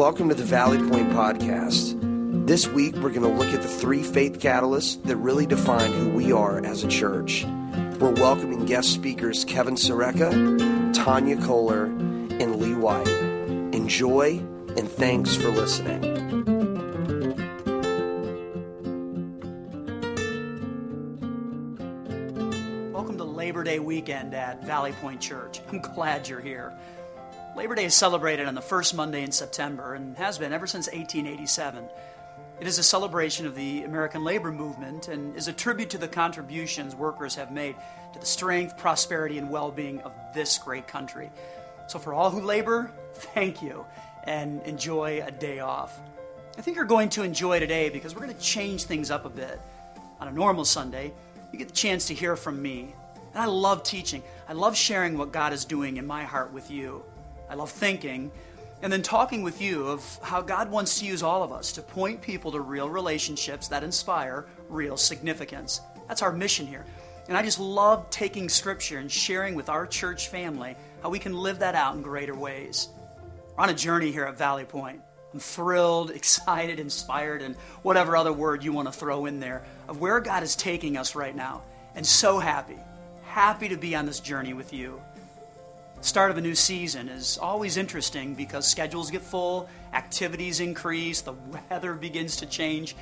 Welcome to the Valley Point Podcast. This week, we're going to look at the three faith catalysts that really define who we are as a church. We're welcoming guest speakers Kevin Sareka, Tanya Kohler, and Lee White. Enjoy and thanks for listening. Welcome to Labor Day weekend at Valley Point Church. I'm glad you're here. Labor Day is celebrated on the first Monday in September and has been ever since 1887. It is a celebration of the American labor movement and is a tribute to the contributions workers have made to the strength, prosperity, and well being of this great country. So, for all who labor, thank you and enjoy a day off. I think you're going to enjoy today because we're going to change things up a bit. On a normal Sunday, you get the chance to hear from me. And I love teaching. I love sharing what God is doing in my heart with you. I love thinking and then talking with you of how God wants to use all of us to point people to real relationships that inspire real significance. That's our mission here. And I just love taking scripture and sharing with our church family how we can live that out in greater ways. We're on a journey here at Valley Point. I'm thrilled, excited, inspired, and whatever other word you want to throw in there of where God is taking us right now. And so happy, happy to be on this journey with you start of a new season is always interesting because schedules get full, activities increase, the weather begins to change.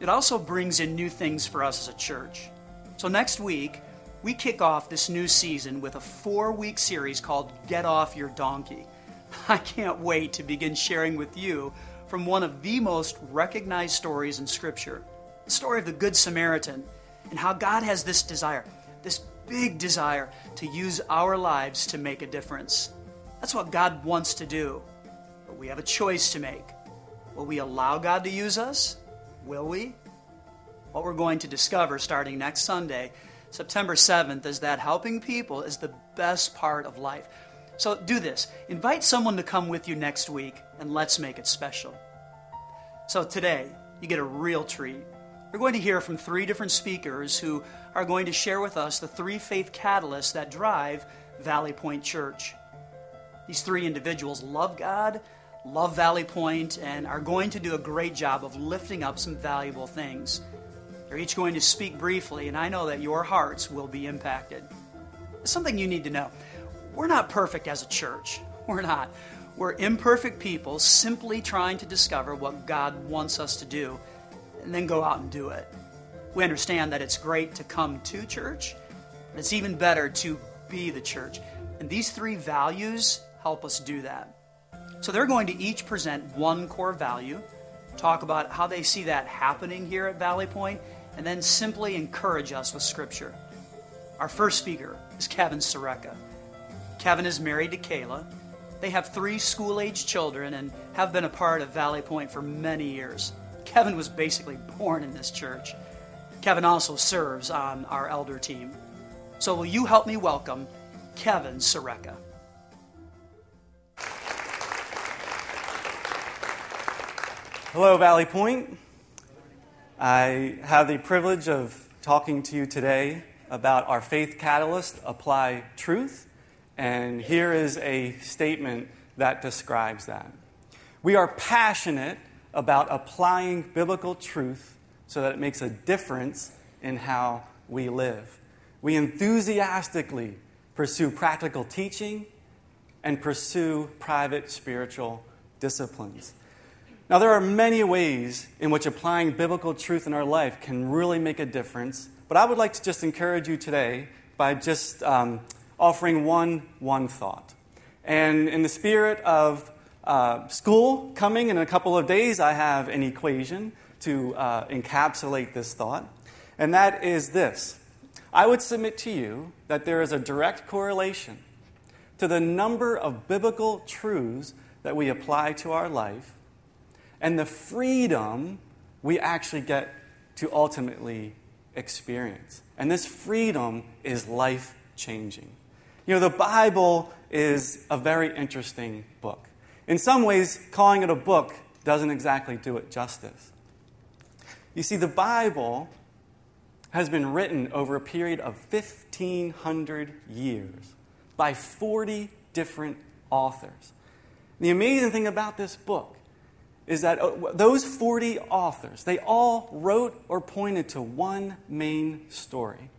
It also brings in new things for us as a church. So, next week, we kick off this new season with a four week series called Get Off Your Donkey. I can't wait to begin sharing with you from one of the most recognized stories in Scripture the story of the Good Samaritan and how God has this desire, this big desire to use our lives to make a difference. That's what God wants to do. But we have a choice to make. Will we allow God to use us? Will we? What we're going to discover starting next Sunday, September 7th, is that helping people is the best part of life. So do this invite someone to come with you next week, and let's make it special. So today, you get a real treat. We're going to hear from three different speakers who are going to share with us the three faith catalysts that drive Valley Point Church. These three individuals love God, love Valley Point, and are going to do a great job of lifting up some valuable things. They're each going to speak briefly, and I know that your hearts will be impacted. Something you need to know we're not perfect as a church. We're not. We're imperfect people simply trying to discover what God wants us to do and then go out and do it. We understand that it's great to come to church, but it's even better to be the church. And these three values help us do that. So they're going to each present one core value, talk about how they see that happening here at Valley Point, and then simply encourage us with Scripture. Our first speaker is Kevin Sareka. Kevin is married to Kayla. They have three school age children and have been a part of Valley Point for many years. Kevin was basically born in this church. Kevin also serves on our elder team. So, will you help me welcome Kevin Sareka? Hello, Valley Point. I have the privilege of talking to you today about our faith catalyst, Apply Truth. And here is a statement that describes that. We are passionate about applying biblical truth so that it makes a difference in how we live. We enthusiastically pursue practical teaching and pursue private spiritual disciplines. Now, there are many ways in which applying biblical truth in our life can really make a difference, but I would like to just encourage you today by just um, offering one, one thought. And in the spirit of uh, school coming in a couple of days, I have an equation to uh, encapsulate this thought, and that is this. I would submit to you that there is a direct correlation to the number of biblical truths that we apply to our life and the freedom we actually get to ultimately experience. And this freedom is life changing. You know, the Bible is a very interesting book. In some ways, calling it a book doesn't exactly do it justice. You see, the Bible has been written over a period of 1,500 years by 40 different authors. The amazing thing about this book is that uh, those 40 authors, they all wrote or pointed to one main story.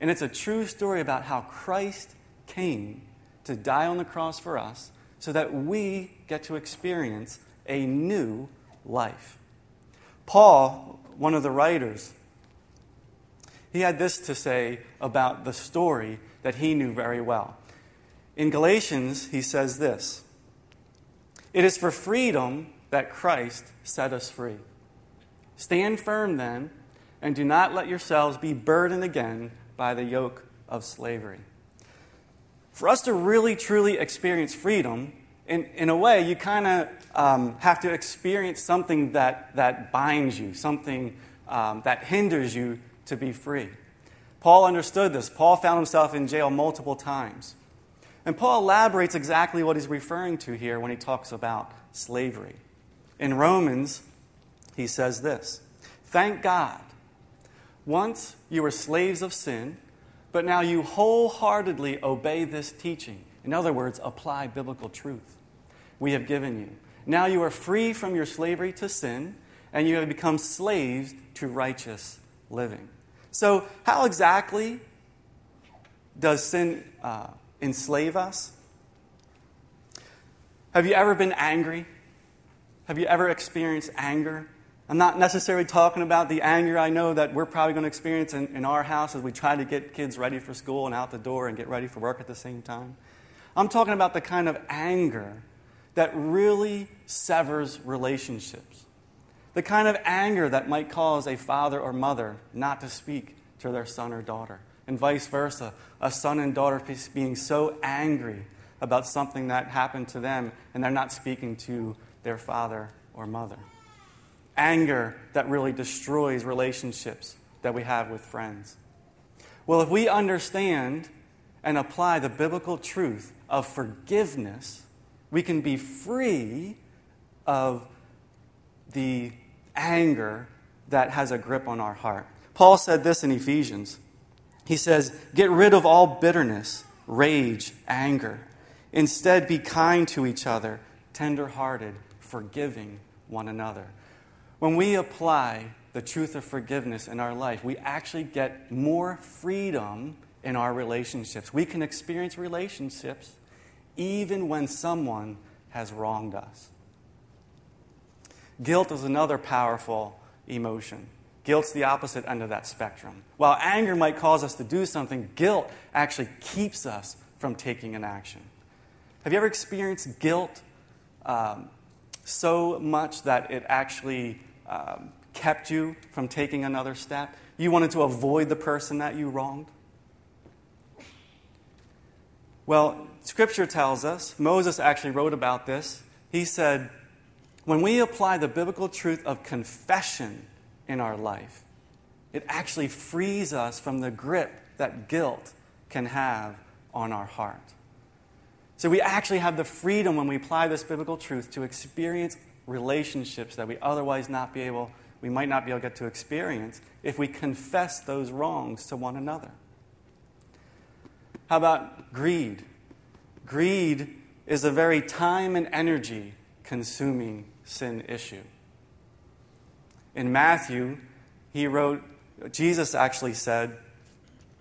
And it's a true story about how Christ came to die on the cross for us so that we get to experience a new life. Paul, one of the writers, he had this to say about the story that he knew very well. In Galatians, he says this It is for freedom that Christ set us free. Stand firm then, and do not let yourselves be burdened again by the yoke of slavery. For us to really, truly experience freedom, in, in a way, you kind of um, have to experience something that, that binds you, something um, that hinders you to be free. Paul understood this. Paul found himself in jail multiple times. And Paul elaborates exactly what he's referring to here when he talks about slavery. In Romans, he says this Thank God. Once you were slaves of sin, but now you wholeheartedly obey this teaching. In other words, apply biblical truth we have given you. Now you are free from your slavery to sin, and you have become slaves to righteous living. So, how exactly does sin uh, enslave us? Have you ever been angry? Have you ever experienced anger? I'm not necessarily talking about the anger I know that we're probably going to experience in, in, our house as we try to get kids ready for school and out the door and get ready for work at the same time. I'm talking about the kind of anger that really severs relationships. The kind of anger that might cause a father or mother not to speak to their son or daughter, and vice versa. A son and daughter being so angry about something that happened to them and they're not speaking to their father or mother. Anger that really destroys relationships that we have with friends. Well, if we understand and apply the biblical truth of forgiveness, we can be free of the anger that has a grip on our heart. Paul said this in Ephesians. He says, Get rid of all bitterness, rage, anger. Instead, be kind to each other, tender hearted, forgiving one another. When we apply the truth of forgiveness in our life, we actually get more freedom in our relationships. We can experience relationships even when someone has wronged us. Guilt is another powerful emotion. Guilt's the opposite end of that spectrum. While anger might cause us to do something, guilt actually keeps us from taking an action. Have you ever experienced guilt um, so much that it actually um, kept you from taking another step? You wanted to avoid the person that you wronged? Well, Scripture tells us, Moses actually wrote about this. He said, when we apply the biblical truth of confession in our life, it actually frees us from the grip that guilt can have on our heart. So we actually have the freedom when we apply this biblical truth to experience relationships that we otherwise not be able we might not be able to get to experience if we confess those wrongs to one another. How about greed? Greed is a very time and energy consuming sin issue. In Matthew, he wrote, Jesus actually said,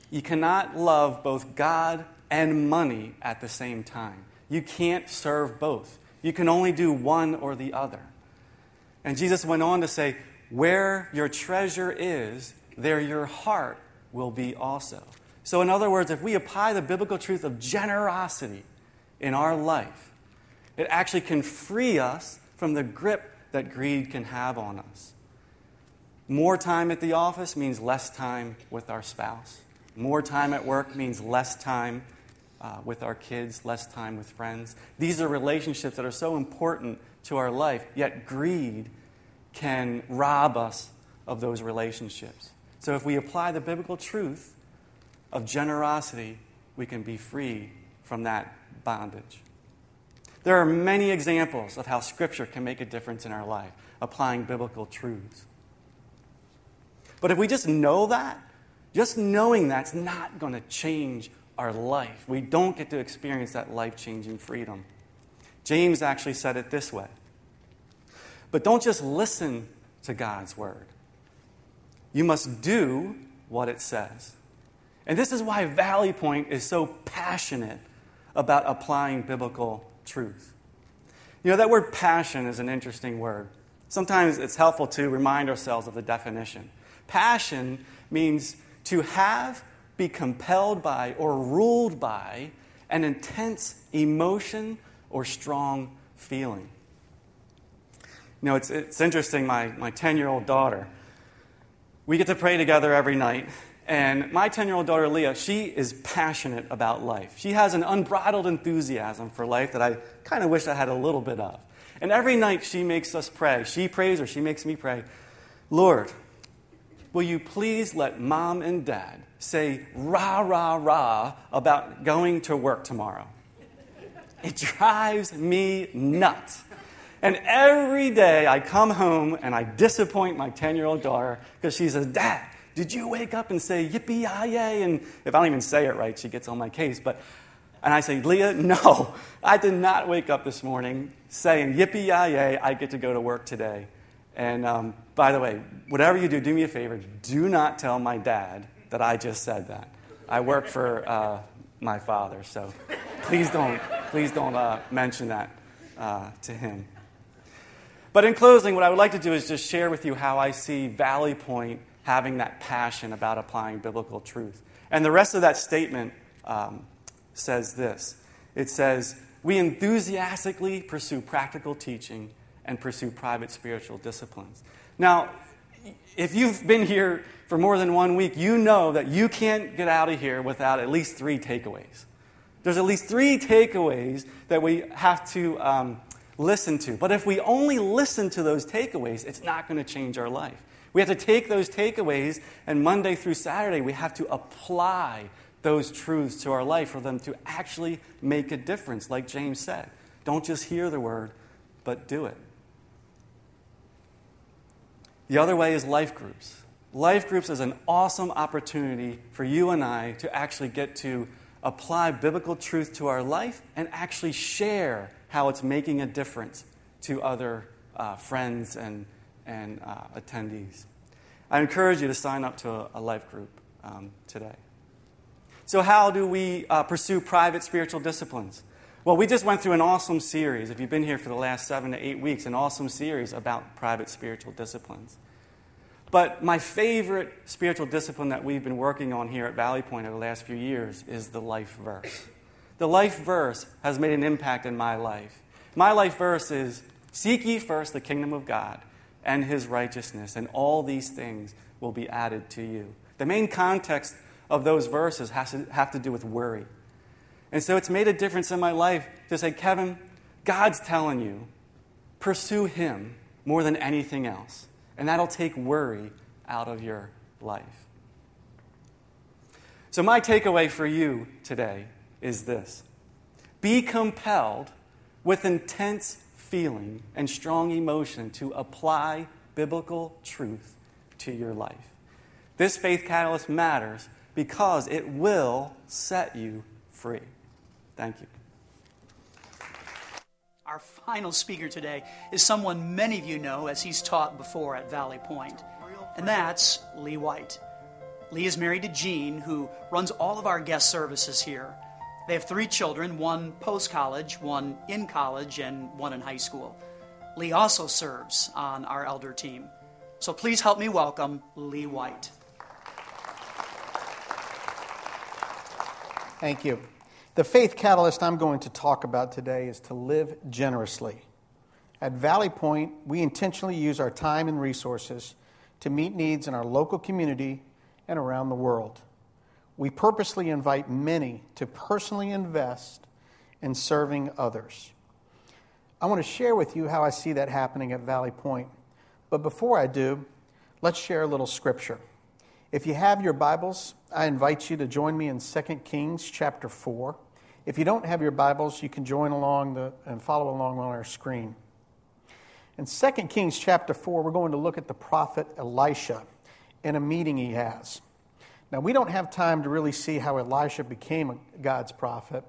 You cannot love both God and money at the same time. You can't serve both. You can only do one or the other. And Jesus went on to say, Where your treasure is, there your heart will be also. So, in other words, if we apply the biblical truth of generosity in our life, it actually can free us from the grip that greed can have on us. More time at the office means less time with our spouse. More time at work means less time uh, with our kids, less time with friends. These are relationships that are so important to our life, yet greed can rob us of those relationships. So if we apply the biblical truth of generosity, we can be free from that bondage. There are many examples of how Scripture can make a difference in our life, applying biblical truths. But if we just know that, just knowing that's not going to change our life. We don't get to experience that life changing freedom. James actually said it this way But don't just listen to God's word. You must do what it says. And this is why Valley Point is so passionate about applying biblical truth. You know, that word passion is an interesting word. Sometimes it's helpful to remind ourselves of the definition. Passion means to have, be compelled by, or ruled by an intense emotion or strong feeling. You know, it's, it's interesting, my, my 10 year old daughter, we get to pray together every night. And my 10 year old daughter, Leah, she is passionate about life. She has an unbridled enthusiasm for life that I kind of wish I had a little bit of. And every night she makes us pray. She prays or she makes me pray, Lord, will you please let mom and dad say rah, rah, rah about going to work tomorrow? It drives me nuts. And every day I come home and I disappoint my 10 year old daughter because she says, Dad, did you wake up and say yippee yay? And if I don't even say it right, she gets on my case. But and I say, Leah, no, I did not wake up this morning saying yippee yay, I get to go to work today. And um, by the way, whatever you do, do me a favor. Do not tell my dad that I just said that. I work for uh, my father, so please don't, please don't uh, mention that uh, to him. But in closing, what I would like to do is just share with you how I see Valley Point having that passion about applying biblical truth. And the rest of that statement um, says this it says, We enthusiastically pursue practical teaching and pursue private spiritual disciplines. Now, if you've been here for more than one week, you know that you can't get out of here without at least three takeaways. There's at least three takeaways that we have to um, listen to. But if we only listen to those takeaways, it's not going to change our life. We have to take those takeaways, and Monday through Saturday, we have to apply those truths to our life for them to actually make a difference, like James said. Don't just hear the word, but do it. The other way is life groups. Life groups is an awesome opportunity for you and I to actually get to apply biblical truth to our life and actually share how it's making a difference to other uh, friends and, and uh, attendees. I encourage you to sign up to a, a life group um, today. So, how do we uh, pursue private spiritual disciplines? Well, we just went through an awesome series. If you've been here for the last seven to eight weeks, an awesome series about private spiritual disciplines. But my favorite spiritual discipline that we've been working on here at Valley Point over the last few years is the life verse. The life verse has made an impact in my life. My life verse is Seek ye first the kingdom of God and his righteousness, and all these things will be added to you. The main context of those verses has to have to do with worry. And so it's made a difference in my life to say, Kevin, God's telling you, pursue him more than anything else. And that'll take worry out of your life. So, my takeaway for you today is this Be compelled with intense feeling and strong emotion to apply biblical truth to your life. This faith catalyst matters because it will set you free. Thank you. Our final speaker today is someone many of you know as he's taught before at Valley Point, and that's Lee White. Lee is married to Jean, who runs all of our guest services here. They have three children one post college, one in college, and one in high school. Lee also serves on our elder team. So please help me welcome Lee White. Thank you. The faith catalyst I'm going to talk about today is to live generously. At Valley Point, we intentionally use our time and resources to meet needs in our local community and around the world we purposely invite many to personally invest in serving others. I want to share with you how I see that happening at Valley Point. But before I do, let's share a little scripture. If you have your Bibles, I invite you to join me in 2 Kings chapter 4. If you don't have your Bibles, you can join along the, and follow along on our screen. In 2 Kings chapter 4, we're going to look at the prophet Elisha in a meeting he has. Now, we don't have time to really see how Elisha became God's prophet,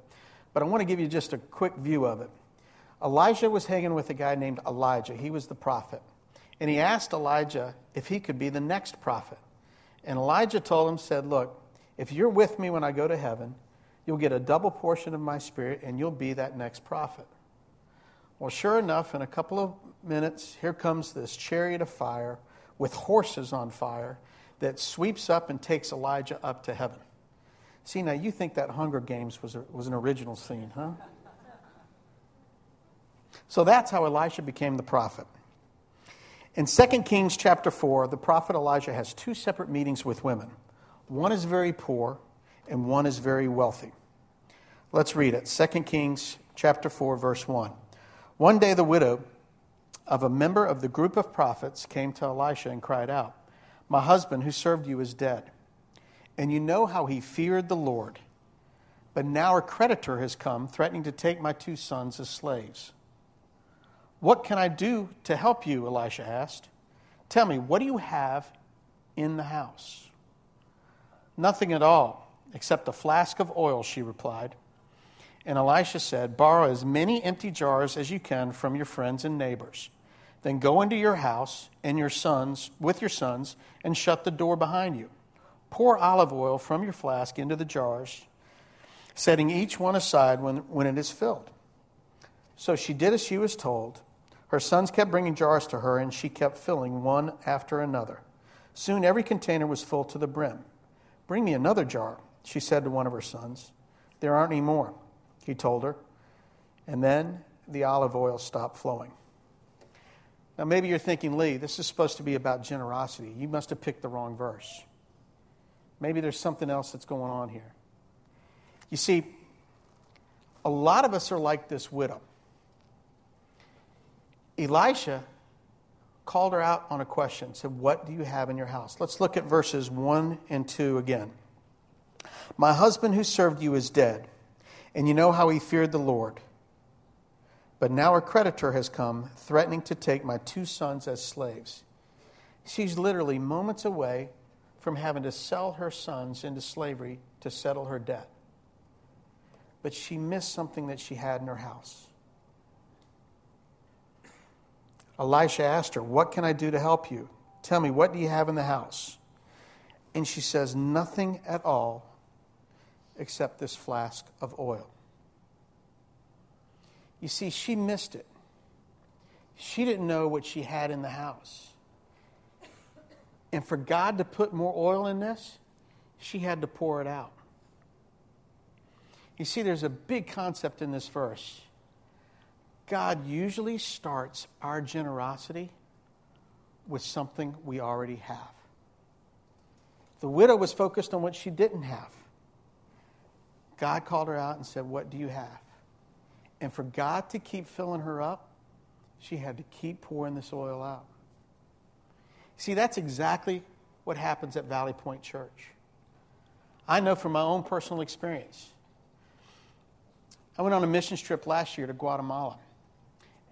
but I want to give you just a quick view of it. Elisha was hanging with a guy named Elijah. He was the prophet. And he asked Elijah if he could be the next prophet. And Elijah told him, said, Look, if you're with me when I go to heaven, you'll get a double portion of my spirit and you'll be that next prophet. Well, sure enough, in a couple of minutes, here comes this chariot of fire with horses on fire that sweeps up and takes Elijah up to heaven. See, now you think that Hunger Games was, a, was an original scene, huh? So that's how Elisha became the prophet. In 2 Kings chapter 4, the prophet Elisha has two separate meetings with women. One is very poor and one is very wealthy. Let's read it. 2 Kings chapter 4 verse 1. One day the widow of a member of the group of prophets came to Elisha and cried out, "My husband who served you is dead, and you know how he feared the Lord. But now a creditor has come threatening to take my two sons as slaves." What can I do to help you? Elisha asked. Tell me, what do you have in the house? Nothing at all, except a flask of oil, she replied. And Elisha said, Borrow as many empty jars as you can from your friends and neighbors. Then go into your house and your sons with your sons and shut the door behind you. Pour olive oil from your flask into the jars, setting each one aside when, when it is filled. So she did as she was told her sons kept bringing jars to her, and she kept filling one after another. Soon every container was full to the brim. Bring me another jar, she said to one of her sons. There aren't any more, he told her. And then the olive oil stopped flowing. Now, maybe you're thinking, Lee, this is supposed to be about generosity. You must have picked the wrong verse. Maybe there's something else that's going on here. You see, a lot of us are like this widow. Elisha called her out on a question, said, What do you have in your house? Let's look at verses 1 and 2 again. My husband who served you is dead, and you know how he feared the Lord. But now a creditor has come, threatening to take my two sons as slaves. She's literally moments away from having to sell her sons into slavery to settle her debt. But she missed something that she had in her house. Elisha asked her, What can I do to help you? Tell me, what do you have in the house? And she says, Nothing at all except this flask of oil. You see, she missed it. She didn't know what she had in the house. And for God to put more oil in this, she had to pour it out. You see, there's a big concept in this verse. God usually starts our generosity with something we already have. The widow was focused on what she didn't have. God called her out and said, What do you have? And for God to keep filling her up, she had to keep pouring this oil out. See, that's exactly what happens at Valley Point Church. I know from my own personal experience. I went on a missions trip last year to Guatemala.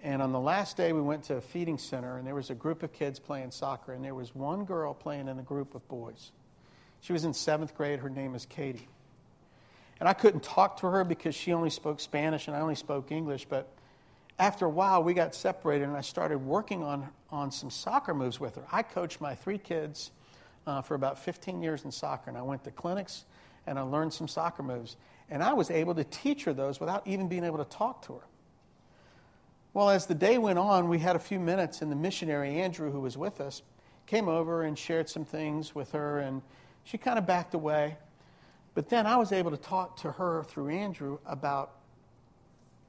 And on the last day, we went to a feeding center, and there was a group of kids playing soccer, and there was one girl playing in a group of boys. She was in seventh grade. Her name is Katie. And I couldn't talk to her because she only spoke Spanish and I only spoke English. But after a while, we got separated, and I started working on, on some soccer moves with her. I coached my three kids uh, for about 15 years in soccer, and I went to clinics and I learned some soccer moves. And I was able to teach her those without even being able to talk to her. Well, as the day went on, we had a few minutes, and the missionary, Andrew, who was with us, came over and shared some things with her, and she kind of backed away. But then I was able to talk to her through Andrew about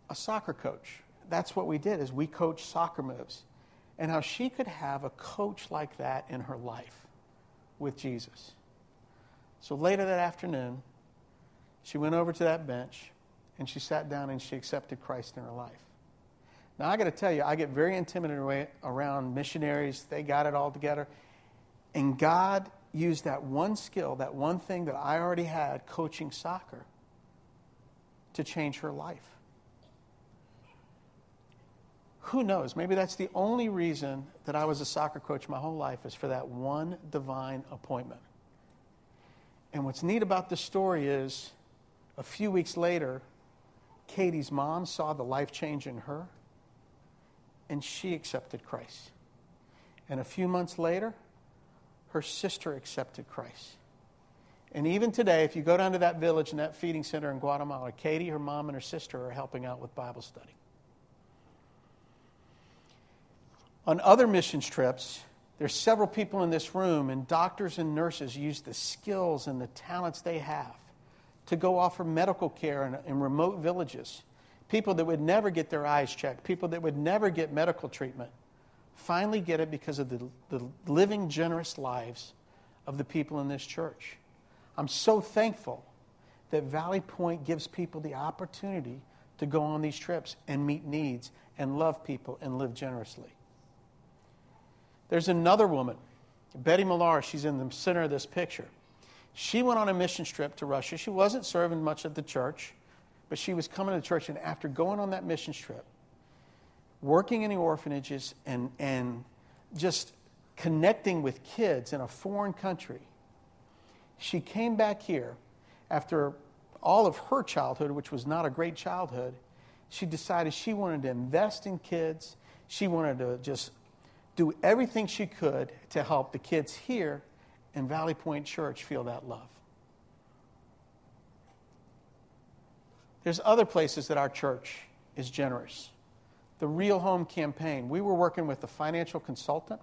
a soccer coach. That's what we did is we coached soccer moves and how she could have a coach like that in her life with Jesus. So later that afternoon, she went over to that bench and she sat down and she accepted Christ in her life. Now, I got to tell you, I get very intimidated around missionaries. They got it all together. And God used that one skill, that one thing that I already had, coaching soccer, to change her life. Who knows? Maybe that's the only reason that I was a soccer coach my whole life is for that one divine appointment. And what's neat about this story is a few weeks later, Katie's mom saw the life change in her and she accepted Christ. And a few months later, her sister accepted Christ. And even today, if you go down to that village and that feeding center in Guatemala, Katie, her mom, and her sister are helping out with Bible study. On other missions trips, there's several people in this room, and doctors and nurses use the skills and the talents they have to go offer medical care in, in remote villages. People that would never get their eyes checked, people that would never get medical treatment, finally get it because of the, the living, generous lives of the people in this church. I'm so thankful that Valley Point gives people the opportunity to go on these trips and meet needs and love people and live generously. There's another woman, Betty Millar, she's in the center of this picture. She went on a mission trip to Russia. She wasn't serving much at the church, but she was coming to the church. And after going on that mission trip, working in the orphanages and, and just connecting with kids in a foreign country, she came back here after all of her childhood, which was not a great childhood. She decided she wanted to invest in kids. She wanted to just do everything she could to help the kids here in Valley Point Church feel that love. There's other places that our church is generous. The Real Home campaign, we were working with a financial consultant,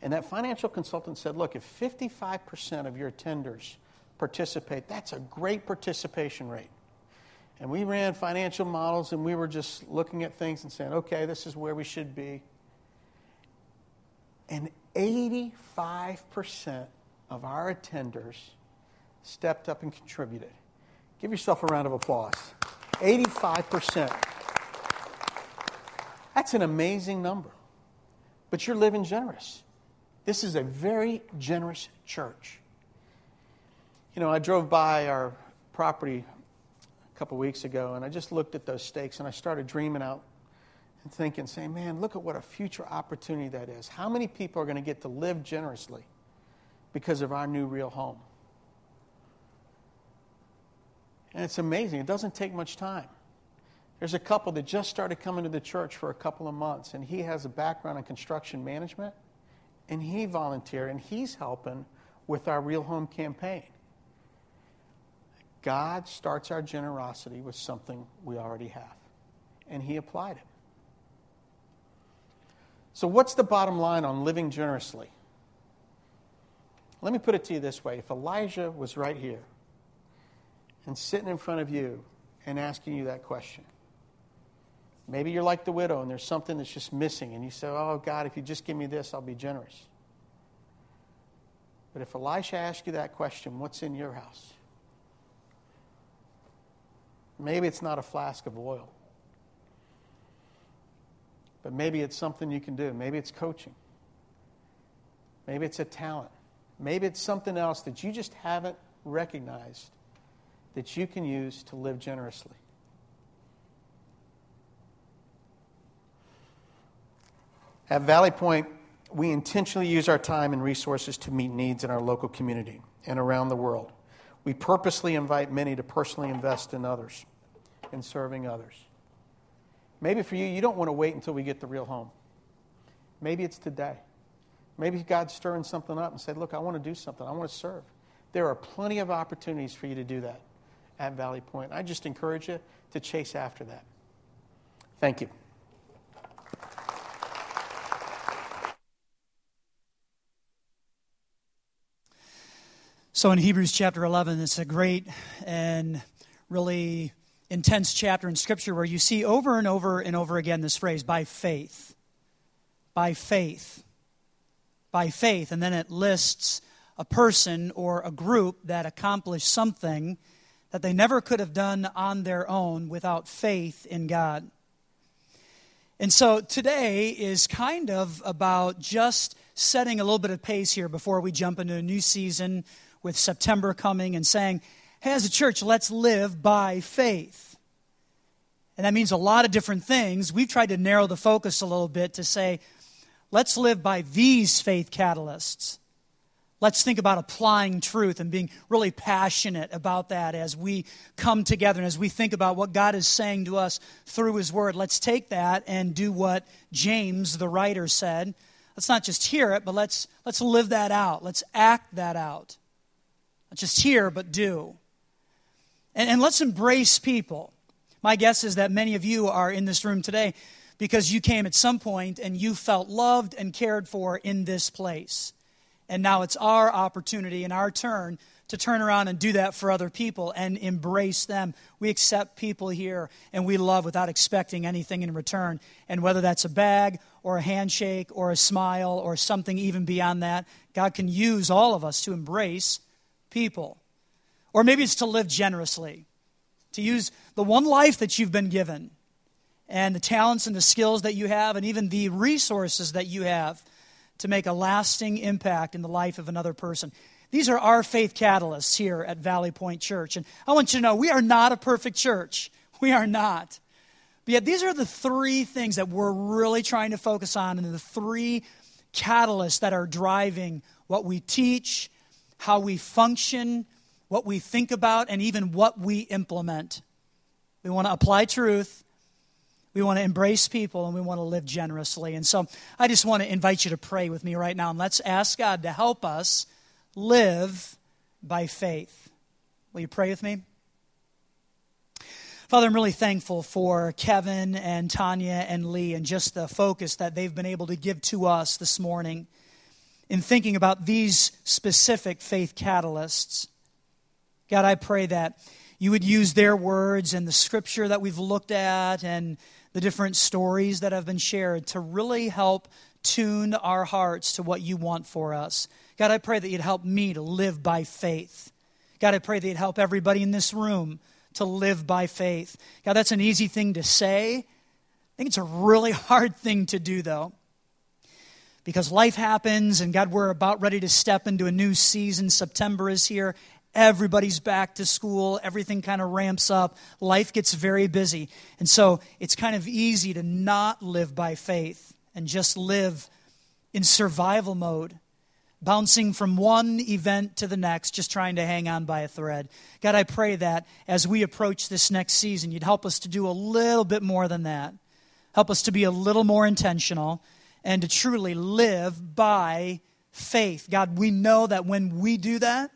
and that financial consultant said, Look, if 55% of your tenders participate, that's a great participation rate. And we ran financial models and we were just looking at things and saying, okay, this is where we should be. And 85% of our attenders stepped up and contributed. Give yourself a round of applause. 85%. That's an amazing number. But you're living generous. This is a very generous church. You know, I drove by our property a couple weeks ago and I just looked at those stakes and I started dreaming out and thinking, saying, man, look at what a future opportunity that is. How many people are going to get to live generously because of our new real home? And it's amazing. It doesn't take much time. There's a couple that just started coming to the church for a couple of months, and he has a background in construction management, and he volunteered, and he's helping with our Real Home campaign. God starts our generosity with something we already have, and he applied it. So, what's the bottom line on living generously? Let me put it to you this way if Elisha was right here and sitting in front of you and asking you that question, maybe you're like the widow and there's something that's just missing, and you say, Oh, God, if you just give me this, I'll be generous. But if Elisha asked you that question, what's in your house? Maybe it's not a flask of oil. But maybe it's something you can do. Maybe it's coaching. Maybe it's a talent. Maybe it's something else that you just haven't recognized that you can use to live generously. At Valley Point, we intentionally use our time and resources to meet needs in our local community and around the world. We purposely invite many to personally invest in others, in serving others. Maybe for you, you don't want to wait until we get the real home. Maybe it's today. Maybe God's stirring something up and said, Look, I want to do something. I want to serve. There are plenty of opportunities for you to do that at Valley Point. I just encourage you to chase after that. Thank you. So in Hebrews chapter 11, it's a great and really intense chapter in Scripture where you see over and over and over again this phrase, by faith. By faith. By faith. And then it lists a person or a group that accomplished something that they never could have done on their own without faith in God. And so today is kind of about just setting a little bit of pace here before we jump into a new season with September coming and saying, hey, as a church, let's live by faith. And that means a lot of different things. We've tried to narrow the focus a little bit to say, let's live by these faith catalysts. Let's think about applying truth and being really passionate about that as we come together and as we think about what God is saying to us through His Word. Let's take that and do what James, the writer, said. Let's not just hear it, but let's, let's live that out. Let's act that out. Not just hear, but do. And, and let's embrace people. My guess is that many of you are in this room today because you came at some point and you felt loved and cared for in this place. And now it's our opportunity and our turn to turn around and do that for other people and embrace them. We accept people here and we love without expecting anything in return. And whether that's a bag or a handshake or a smile or something even beyond that, God can use all of us to embrace people. Or maybe it's to live generously, to use the one life that you've been given and the talents and the skills that you have and even the resources that you have to make a lasting impact in the life of another person. These are our faith catalysts here at Valley Point Church. And I want you to know we are not a perfect church. We are not. But yet, these are the three things that we're really trying to focus on, and the three catalysts that are driving what we teach, how we function, what we think about, and even what we implement. We want to apply truth, we want to embrace people and we want to live generously. And so I just want to invite you to pray with me right now and let's ask God to help us live by faith. Will you pray with me? Father, I'm really thankful for Kevin and Tanya and Lee and just the focus that they've been able to give to us this morning in thinking about these specific faith catalysts. God, I pray that you would use their words and the scripture that we've looked at and the different stories that have been shared to really help tune our hearts to what you want for us. God, I pray that you'd help me to live by faith. God, I pray that you'd help everybody in this room to live by faith. God, that's an easy thing to say. I think it's a really hard thing to do, though. Because life happens, and God, we're about ready to step into a new season. September is here, Everybody's back to school. Everything kind of ramps up. Life gets very busy. And so it's kind of easy to not live by faith and just live in survival mode, bouncing from one event to the next, just trying to hang on by a thread. God, I pray that as we approach this next season, you'd help us to do a little bit more than that. Help us to be a little more intentional and to truly live by faith. God, we know that when we do that,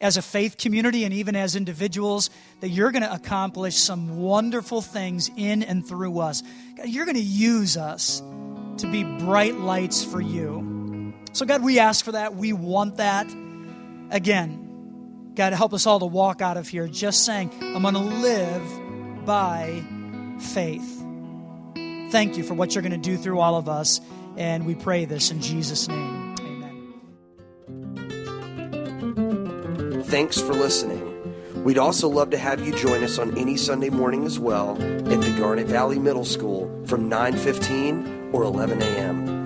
as a faith community and even as individuals that you're going to accomplish some wonderful things in and through us. God, you're going to use us to be bright lights for you. So, God, we ask for that. We want that. Again, God, help us all to walk out of here just saying, I'm going to live by faith. Thank you for what you're going to do through all of us. And we pray this in Jesus' name. Amen. Thanks for listening. We'd also love to have you join us on any Sunday morning as well at the Garnet Valley Middle School from 9:15 or 11 a.m.